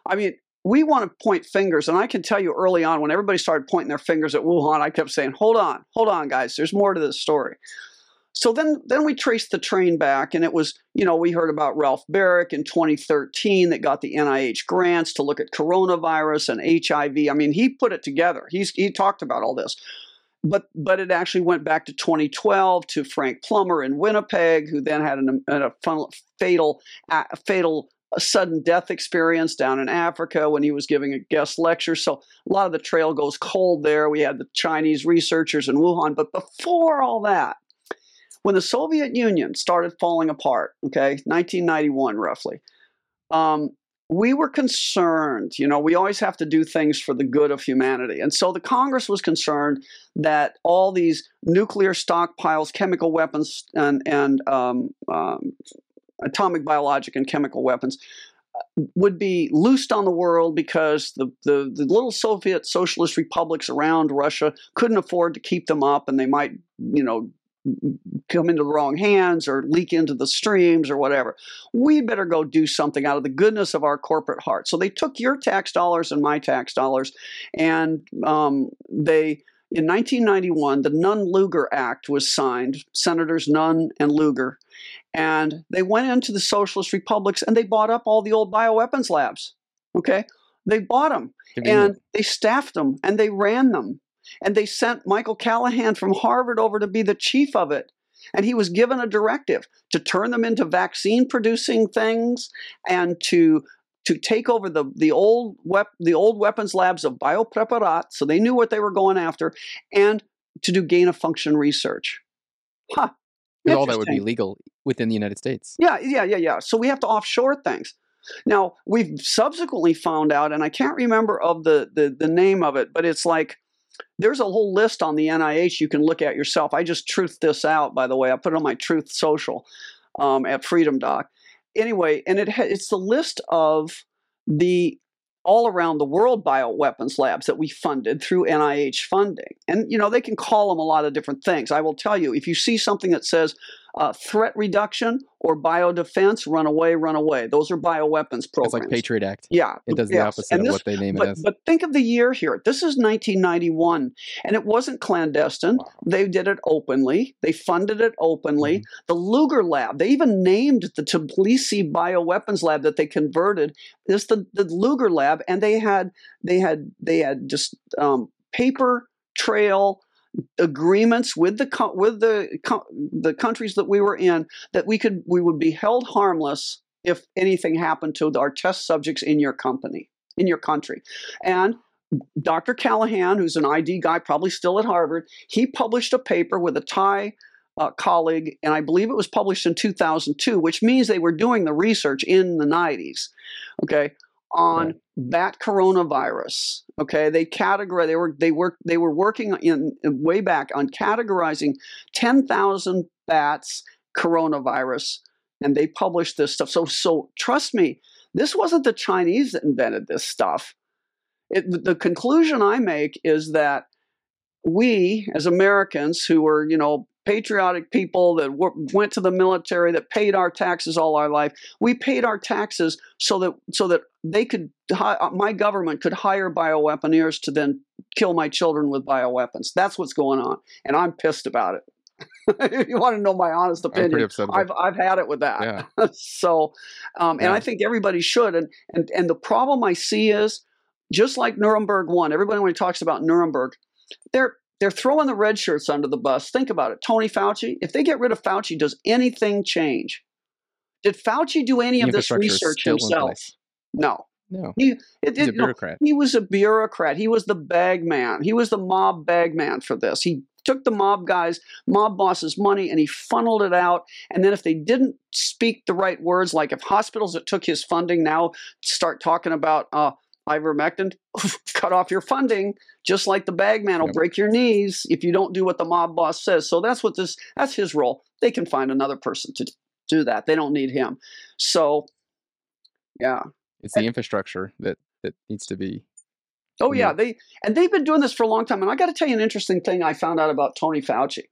I mean, we want to point fingers, and I can tell you early on when everybody started pointing their fingers at Wuhan, I kept saying, "Hold on, hold on, guys. There's more to this story." So then, then we traced the train back, and it was, you know, we heard about Ralph Barrick in 2013 that got the NIH grants to look at coronavirus and HIV. I mean, he put it together. He's he talked about all this, but but it actually went back to 2012 to Frank Plummer in Winnipeg, who then had an, a fatal a fatal sudden death experience down in Africa when he was giving a guest lecture. So a lot of the trail goes cold there. We had the Chinese researchers in Wuhan, but before all that when the Soviet Union started falling apart, okay, 1991 roughly, um, we were concerned, you know, we always have to do things for the good of humanity. And so the Congress was concerned that all these nuclear stockpiles, chemical weapons, and, and um, um, atomic, biologic, and chemical weapons uh, would be loosed on the world because the, the, the, little Soviet socialist republics around Russia couldn't afford to keep them up and they might, you know, come into the wrong hands or leak into the streams or whatever. We'd better go do something out of the goodness of our corporate heart. So they took your tax dollars and my tax dollars, and um, they. In 1991, the Nunn Lugar Act was signed, Senators Nunn and Lugar, and they went into the socialist republics and they bought up all the old bioweapons labs. Okay? They bought them and they staffed them and they ran them and they sent Michael Callahan from Harvard over to be the chief of it. And he was given a directive to turn them into vaccine producing things and to to take over the, the old wep- the old weapons labs of biopreparat, so they knew what they were going after, and to do gain of function research. Huh. All that would be legal within the United States. Yeah, yeah, yeah, yeah. So we have to offshore things. Now we've subsequently found out, and I can't remember of the the, the name of it, but it's like there's a whole list on the NIH you can look at yourself. I just truthed this out, by the way. I put it on my Truth Social um, at Freedom Doc. Anyway, and it ha- it's the list of the all around the world bioweapons labs that we funded through NIH funding. And, you know, they can call them a lot of different things. I will tell you, if you see something that says uh, threat reduction or biodefense, run away, run away. Those are bioweapons programs. It's like Patriot Act. Yeah. It does the yes. opposite And of this- what they name But, it as. but think of the year here. This is 1991, and it wasn't clandestine. Wow. They did it openly. They funded it openly. Mm-hmm. The Luger Lab, they even named the Tbilisi bioweapons lab that they converted This the, the Lugar Lab, and they had they had they had just um, paper trail agreements with the with the the countries that we were in that we could we would be held harmless if anything happened to our test subjects in your company in your country and Dr. Callahan, who's an ID guy, probably still at Harvard, he published a paper with a Thai uh, colleague, and I believe it was published in 2002, which means they were doing the research in the 90s, okay, on bat coronavirus. Okay, they categorize. They were they were they were working in, in way back on categorizing 10,000 bats coronavirus, and they published this stuff. So so trust me, this wasn't the Chinese that invented this stuff. It, the conclusion I make is that we, as Americans, who were you know patriotic people that w- went to the military, that paid our taxes all our life, we paid our taxes so that so that they could hi- uh, my government could hire bioweaponeers to then kill my children with bioweapons. That's what's going on, and I'm pissed about it. if *laughs* you want to know my honest opinion, I've I've had it with that. Yeah. *laughs* so, um, and Yeah. I think everybody should. And and and the problem I see is just like Nuremberg one. Everybody when he talks about Nuremberg, they're they're throwing the red shirts under the bus. Think about it, Tony Fauci. If they get rid of Fauci, does anything change? Did Fauci do any of this research himself? No. No, He, it, it- no, he was a bureaucrat. He was the bag man. He was the mob bag man for this. He took the mob guys, mob bosses' money, and he funneled it out. And then if they didn't speak the right words, like if hospitals that took his funding now start talking about uh, ivermectin, *laughs* cut off your funding, just like the bagman will Yep. break your knees if you don't do what the mob boss says. So that's what this. That's his role. They can find another person to do that. They don't need him. So, yeah. It's the infrastructure that that needs to be. Oh yeah, Yeah. they and they've been doing this for a long time. And I got to tell you an interesting thing I found out about Tony Fauci.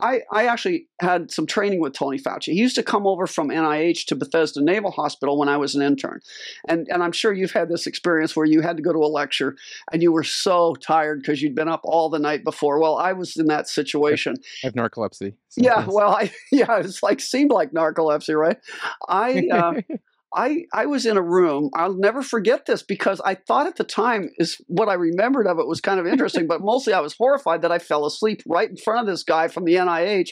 I, I actually had some training with Tony Fauci. He used to come over from NIH to Bethesda Naval Hospital when I was an intern. And, and I'm sure you've had this experience where you had to go to a lecture and you were so tired because you'd been up all the night before. Well, I was in that situation. I have narcolepsy. so Yeah, well, I *laughs* yeah, it's like seemed like narcolepsy, right? I *laughs* uh, I I was in a room. I'll never forget this because I thought at the time is what I remembered of it was kind of interesting, but *laughs* mostly I was horrified that I fell asleep right in front of this guy from the NIH.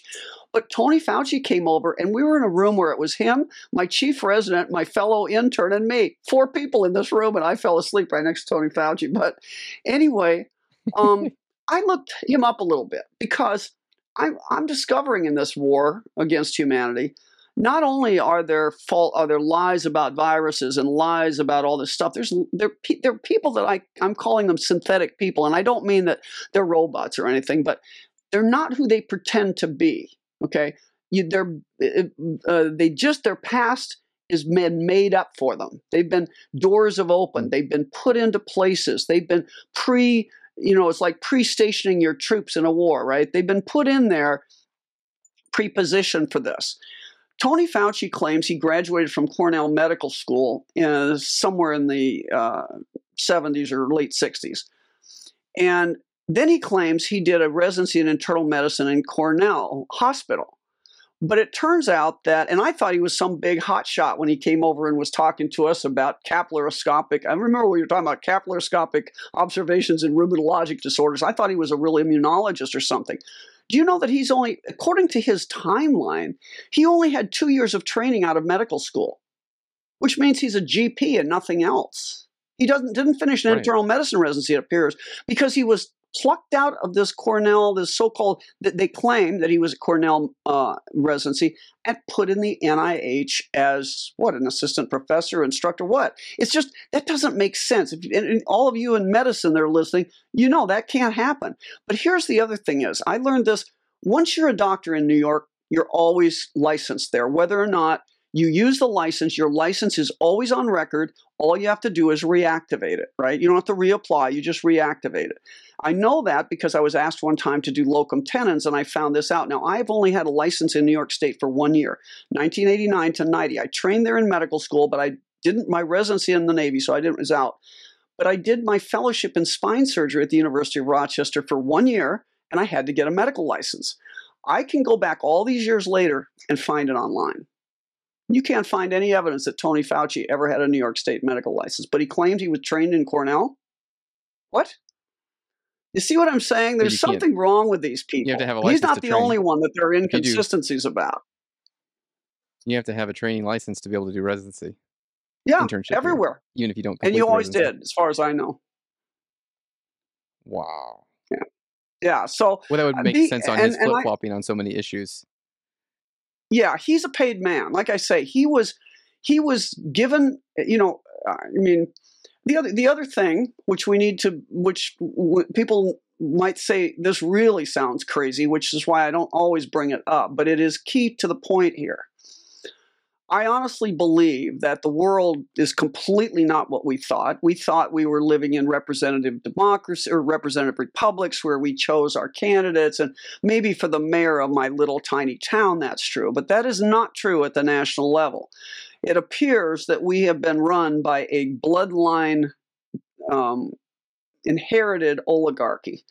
But Tony Fauci came over, and we were in a room where it was him, my chief resident, my fellow intern, and me. Four people in this room, and I fell asleep right next to Tony Fauci. But anyway, um, *laughs* I looked him up a little bit because I'm, I'm discovering in this war against humanity not only are there fault, are there lies about viruses and lies about all this stuff. There's there there are people that I I'm calling them synthetic people, and I don't mean that they're robots or anything, but they're not who they pretend to be. Okay, you, they're uh, they just their past is been made up for them. They've been doors have opened. They've been put into places. They've been pre you know it's like pre-stationing your troops in a war, right? They've been put in there pre-positioned for this. Tony Fauci claims he graduated from Cornell Medical School in, somewhere in the uh, 70s or late 60s. And then he claims he did a residency in internal medicine in Cornell Hospital. But it turns out that, and I thought he was some big hotshot when he came over and was talking to us about capillaroscopic. I remember we were talking about capillaroscopic observations in rheumatologic disorders. I thought he was a real immunologist or something. Do you know that he's only, according to his timeline, he only had two years of training out of medical school, which means he's a GP and nothing else. He doesn't didn't finish an right. internal medicine residency, it appears, because he was plucked out of this Cornell, this so-called that they claim that he was a Cornell uh, residency, and put in the NIH as what an assistant professor, instructor. What? It's just that doesn't make sense. If, and, and all of you in medicine that are listening, you know that can't happen. But here's the other thing: is I learned this. Once you're a doctor in New York, you're always licensed there, whether or not you use the license, your license is always on record. All you have to do is reactivate it, right? You don't have to reapply, you just reactivate it. I know that because I was asked one time to do locum tenens and I found this out. Now, I've only had a license in New York State for one year, 1989 to 90. I trained there in medical school, but I didn't, my residency in the Navy, so I didn't, was out. But I did my fellowship in spine surgery at the University of Rochester for one year and I had to get a medical license. I can go back all these years later and find it online. You can't find any evidence that Tony Fauci ever had a New York State medical license, but he claimed he was trained in Cornell. What? You see what I'm saying? There's something wrong with these people. You have to have a license He's not the train. only one that there are inconsistencies you about. You have to have a training license to be able to do residency. Yeah, internship everywhere. Here, even if you don't. And you always residency. did, as far as I know. Wow. Yeah. Yeah. So. Well, that would uh, make the, sense on and, his flip flopping on so many issues yeah, he's a paid man. Like I say, he was he was given. You know, uh, I mean, the other the other thing which we need to which w- people might say this really sounds crazy, which is why I don't always bring it up, but it is key to the point here. I honestly believe that the world is completely not what we thought. We thought we were living in representative democracy or representative republics where we chose our candidates. And maybe for the mayor of my little tiny town, that's true. But that is not true at the national level. It appears that we have been run by a bloodline um, inherited oligarchy.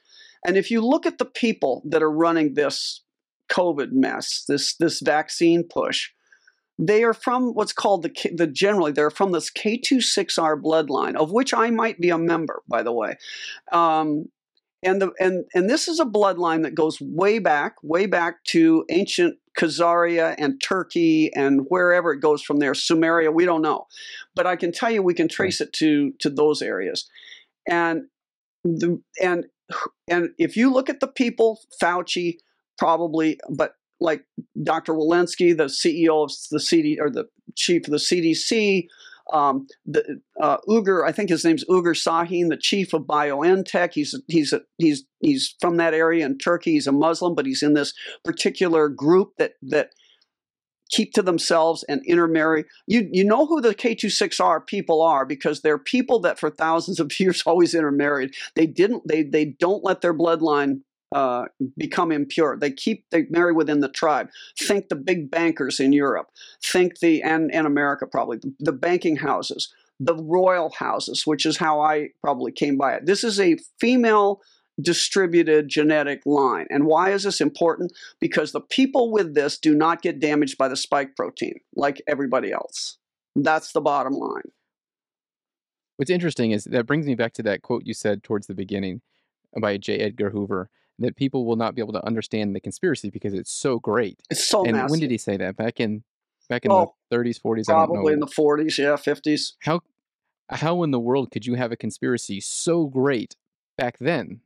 And if you look at the people that are running this COVID mess, this, this vaccine push, they are from what's called the, the generally they're from this K26R bloodline, of which I might be a member, by the way. Um, and the and and this is a bloodline that goes way back, way back to ancient Khazaria and Turkey and wherever it goes from there, Sumeria, we don't know, but I can tell you we can trace it to to those areas, and the and and if you look at the people, Fauci probably, but like Dr. Walensky, the CEO of the CD or the chief of the CDC, um, the uh, Ugur, I think his name's Ugur Sahin, the chief of BioNTech. He's he's a, he's he's from that area in Turkey. He's a Muslim, but he's in this particular group that that keep to themselves and intermarry. You you know who the K26R people are because they're people that for thousands of *laughs* years always intermarried. They didn't they they don't let their bloodline uh, become impure. They keep they marry within the tribe. Think the big bankers in Europe. Think the and, and America probably the, the banking houses, the royal houses, which is how I probably came by it. This is a female distributed genetic line. And why is this important? Because the people with this do not get damaged by the spike protein like everybody else. That's the bottom line. What's interesting is that brings me back to that quote you said towards the beginning by J. Edgar Hoover that people will not be able to understand the conspiracy because it's so great. It's so and massive. when did he say that? Back in back in the 30s, 40s. Probably in the 40s, yeah, 50s. How how in the world could you have a conspiracy so great back then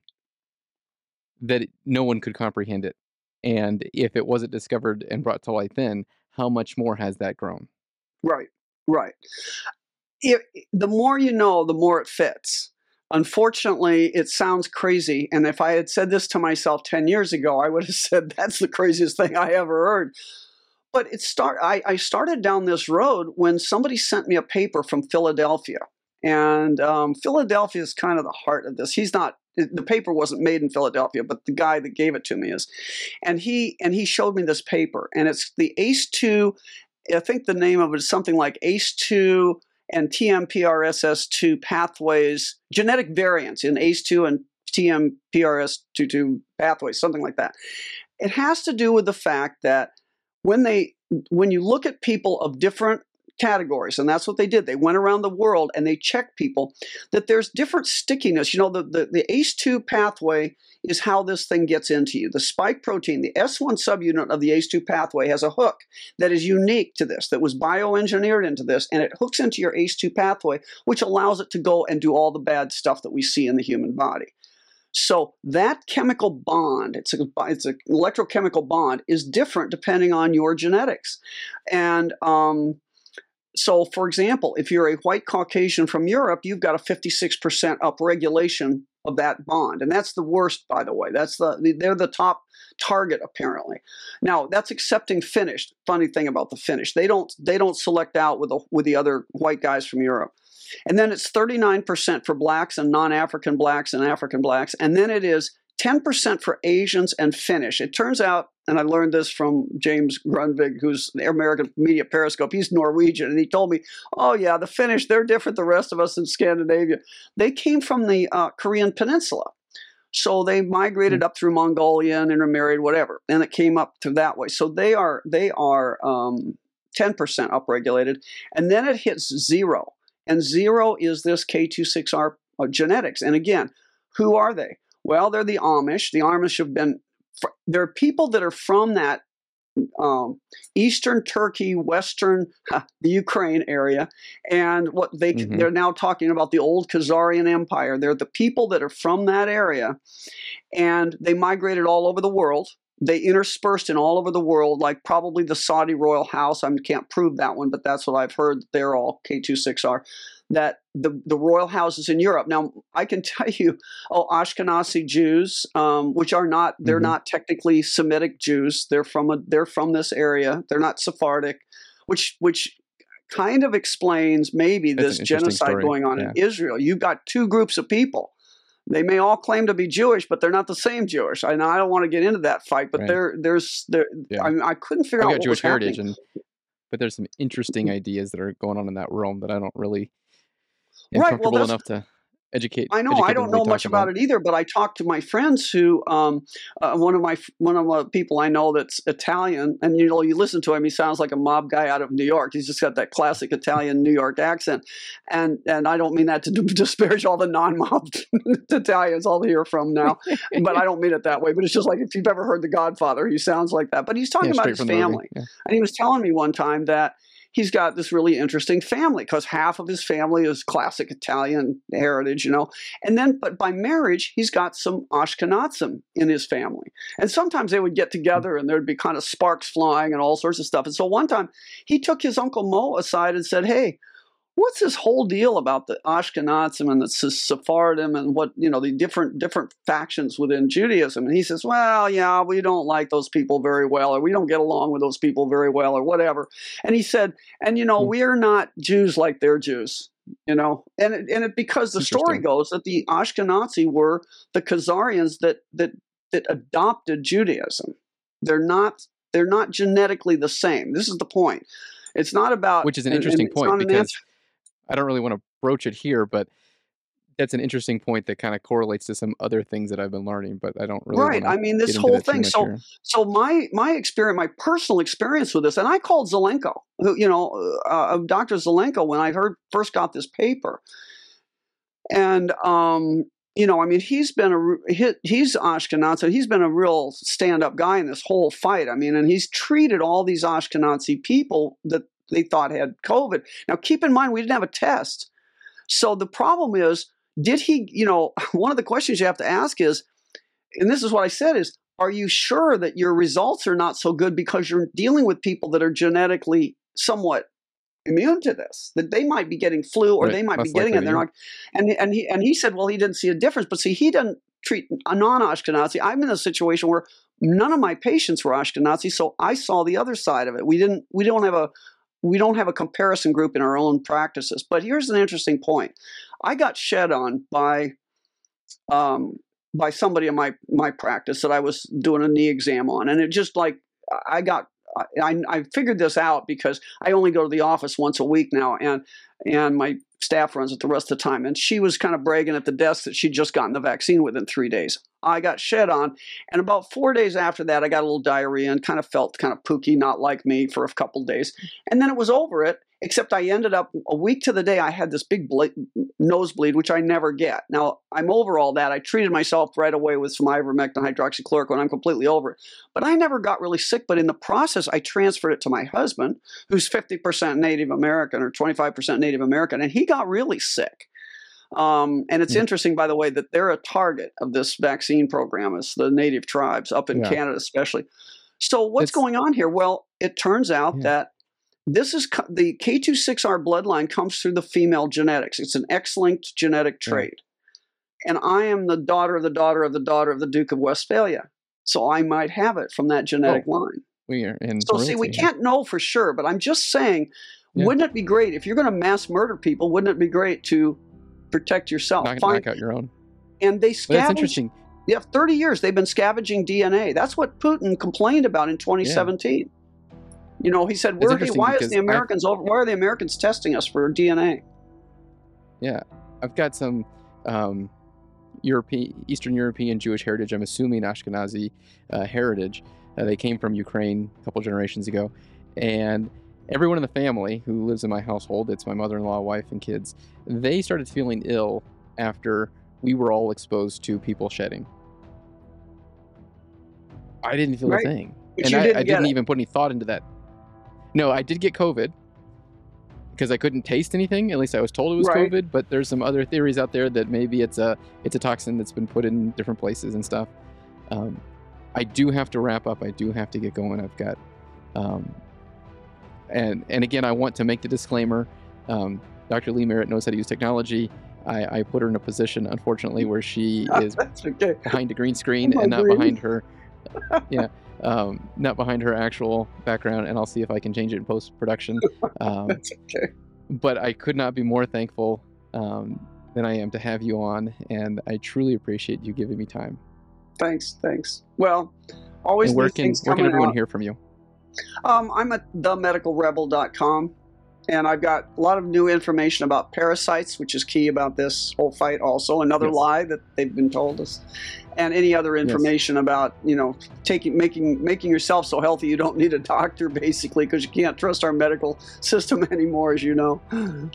that no one could comprehend it? And if it wasn't discovered and brought to light then, how much more has that grown? Right, right. It, the more you know, the more it fits. Unfortunately, it sounds crazy. And if I had said this to myself 10 years ago, I would have *laughs* said, that's the craziest thing I ever heard. But it start, I, I started down this road when somebody sent me a paper from Philadelphia. And um, Philadelphia is kind of the heart of this. He's not the paper wasn't made in Philadelphia, but the guy that gave it to me is, and he and he showed me this paper, and it's the ACE2. I think the name of it is something like ACE2 and TMPRSS2 pathways, genetic variants in ACE2 and TMPRSS2 pathways, something like that. It has to do with the fact that when they when you look at people of different categories and that's what they did. They went around the world and they checked people that there's different stickiness. You know the, the, the ace2 pathway is how this thing gets into you. The spike protein the s1 subunit of the ace2 pathway has a hook that is unique to this that was bioengineered into this and it hooks into your ace2 pathway which allows it to go and do all the bad stuff that we see in the human body. So that chemical bond, it's a, it's an electrochemical bond, is different depending on your genetics. And um, so, for example, if you're a white Caucasian from Europe, you've got a 56% upregulation of that bond, and that's the worst, by the way. That's the they're the top target apparently. Now, that's accepting Finnish. Funny thing about the Finnish, they don't they don't select out with the with the other white guys from Europe. And then it's 39% for blacks and non-African blacks and African blacks, and then it is 10% for Asians and Finnish. It turns out, and I learned this from James Grundvig, who's the American Media Periscope, he's Norwegian, and he told me, oh, yeah, the Finnish, they're different the rest of us in Scandinavia. They came from the uh, Korean Peninsula. So they migrated mm-hmm. up through Mongolia and intermarried, whatever, and it came up through that way. So they are they are um, 10% upregulated, and then it hits zero, and zero is this K26R uh, genetics. And again, who are they? Well, they're the Amish. The Amish have been, there are people that are from that um, eastern Turkey, western the Ukraine area, and what they mm-hmm. they're now talking about the old Khazarian Empire. They're the people that are from that area, and they migrated all over the world. They interspersed in all over the world, like probably the Saudi royal house. I can't prove that one, but that's what I've heard. They're all K26R that the, the royal houses in Europe. Now, I can *laughs* tell you, oh, Ashkenazi Jews, um, which are not, they're mm-hmm. not technically Semitic Jews. They're from a, they're from this area. They're not Sephardic, which which kind of explains maybe That's this genocide story. going on yeah. in Israel. You've got two groups of people. They may all claim to be Jewish, but they're not the same Jewish. I, I don't want to get into that fight, but right. there, there's, there. Yeah. I, mean, I couldn't figure I've out got Jewish heritage, and but there's some interesting *laughs* ideas that are going on in that realm that I don't really and right. comfortable well, enough to educate. I know. I don't know much about, about, it either, but I talked to my friends who, um, uh, one of my one of the people I know that's Italian, and you know, you listen to him, he sounds like a mob guy out of New York. He's just got that classic Italian New York accent, and and I don't mean that to *laughs* disparage all the non-mob *laughs* Italians I'll hear from now, but I *laughs* don't mean it that way. But it's just like if you've ever heard The Godfather, he sounds like that. But he's talking yeah, about his family, yeah. and he was telling me one time that he's got this really interesting family because half of his family is classic Italian heritage, you know. And then, but by marriage, he's got some Ashkenazim in his family. And sometimes they would get together and there'd be kind of sparks flying and all sorts of stuff. And so one time he took his Uncle Mo aside and said, Hey, what's this whole deal about the Ashkenazim and the Sephardim and what you know the different different factions within Judaism? And he says, well, yeah, we don't like those people very well, or we don't get along with those people very well, or whatever. And he said, and you know, hmm. we're not Jews like they're Jews. You know, and it, and it, because the story goes that the Ashkenazi were the Khazarians that that that adopted Judaism. They're not they're not genetically the same. This is the point. It's not about which is an interesting point because I don't really want to broach it here, but that's an interesting point that kind of correlates to some other things that I've been learning, but I don't really. Right. I mean, this whole thing. So, here. so my my experience, my personal experience with this, and I called Zelenko, who you know, uh, Dr. Zelenko, when I heard first got this paper, and um, you know, I mean, he's been a he, he's Ashkenazi. He's been a real stand-up guy in this whole fight. I mean, and he's treated all these Ashkenazi people that they thought had COVID. Now, keep in mind, we didn't have a test. So the problem is, did he, you know, *laughs* one of the questions you have to ask is, and this is what I said is, are you sure that your results are not so good because you're dealing with people that are genetically somewhat immune to this? That they might be getting flu or Right, they might be getting it they're not and and he and he said well he didn't see a difference. But see he doesn't treat a non-ashkenazi. I'm in a situation where none of my patients were ashkenazi so i saw the other side of it. We didn't we don't have a we don't have a comparison group in our own practices but here's an interesting point. I got shed on by um by somebody in my my practice that i was doing a knee exam on and it just like i got I, I figured this out because I only go to the office once a week now, and and my staff runs it the rest of the time. And she was kind of bragging at the desk that she'd just gotten the vaccine within three days. I got shed on, and about four days after that, I got a little diarrhea and kind of felt kind of pooky, not like me, for a couple days. And then it was over it. Except I ended up a week to the day I had this big ble- nosebleed, which I never get. Now I'm over all that. I treated myself right away with some ivermectin, hydroxychloroquine. I'm completely over it. But I never got really sick. But in the process, I transferred it to my husband, who's 50% Native American or 25% Native American, and he got really sick. Um, and it's Yeah. interesting, by the way, that they're a target of this vaccine program. It's the Native tribes up in Yeah. Canada, especially. So what's It's- going on here? Well, it turns out Yeah. that this is the K26R bloodline comes through the female genetics. It's an X-linked genetic Yeah. trait, and I am the daughter of the daughter of the daughter of the Duke of Westphalia, so I might have it from that oh. genetic line. We are in. So see, we can't know for sure, but I'm just saying, Yeah. wouldn't it be great if you're going to mass murder people? Wouldn't it be great to protect yourself? knock, Find- knock out your own. and they But that's interesting. Yeah, 30 years they've been scavenging DNA. That's what Putin complained about in 2017. You know, he said, "Where the, why is the I've- Americans over? Why are the Americans testing us for DNA?" Yeah, I've got some um, European, Eastern European Jewish heritage. I'm assuming Ashkenazi uh, heritage. Uh, they came from Ukraine a couple generations ago, and everyone in the family who lives in my household, it's my mother-in-law, wife, and kids, they started feeling ill after we were all exposed to people shedding. I didn't feel Right. a thing, But and I, didn't I didn't even put any thought into that. No, I did get COVID because I couldn't taste anything. At least I was told it was Right. COVID. But there's some other theories out there that maybe it's a it's a toxin that's been put in different places and stuff. Um, I do have to wrap up. I do have to get going. I've got, um, and and again, I want to make the disclaimer. Um, Dr. Lee Merritt knows how to use technology. I, I put her in a position, unfortunately, where she *laughs* is okay. behind a green screen and not green. behind her yeah *laughs* um, not behind her actual background and i'll see if i can change it in post-production *laughs* um, That's okay. but i could not be more thankful um, than i am to have you on and i truly appreciate you giving me time Thanks, thanks. Well, always and where can, where can everyone out. hear from you Um, I'm at themedicalrebel.com, and I've got a lot of new information about parasites, which is key about this whole fight. Also, another Yes. lie that they've been told us, and any other information about you know taking making making yourself so healthy you don't need a doctor, *laughs* basically, because you can't trust our medical *laughs* system anymore, as you know. well,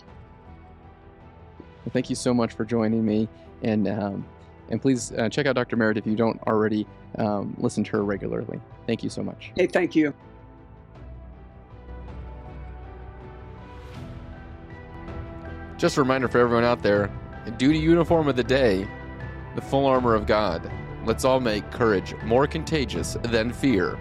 thank you so much for joining me and um, and please uh, check out dr merritt if you don't already um, listen to her regularly thank you so much Hey, thank you. Just a reminder for everyone out there duty uniform of the day, the full armor of God. Let's all make courage more contagious than fear.